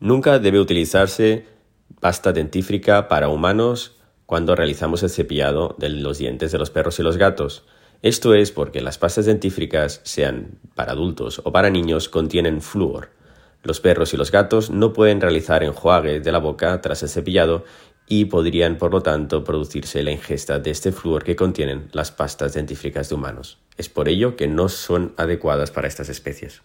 Nunca debe utilizarse pasta dentífrica para humanos cuando realizamos el cepillado de los dientes de los perros y los gatos. Esto es porque las pastas dentífricas, sean para adultos o para niños, contienen flúor. Los perros y los gatos no pueden realizar enjuague de la boca tras el cepillado y podrían, por lo tanto, producirse la ingesta de este flúor que contienen las pastas dentífricas de humanos. Es por ello que no son adecuadas para estas especies.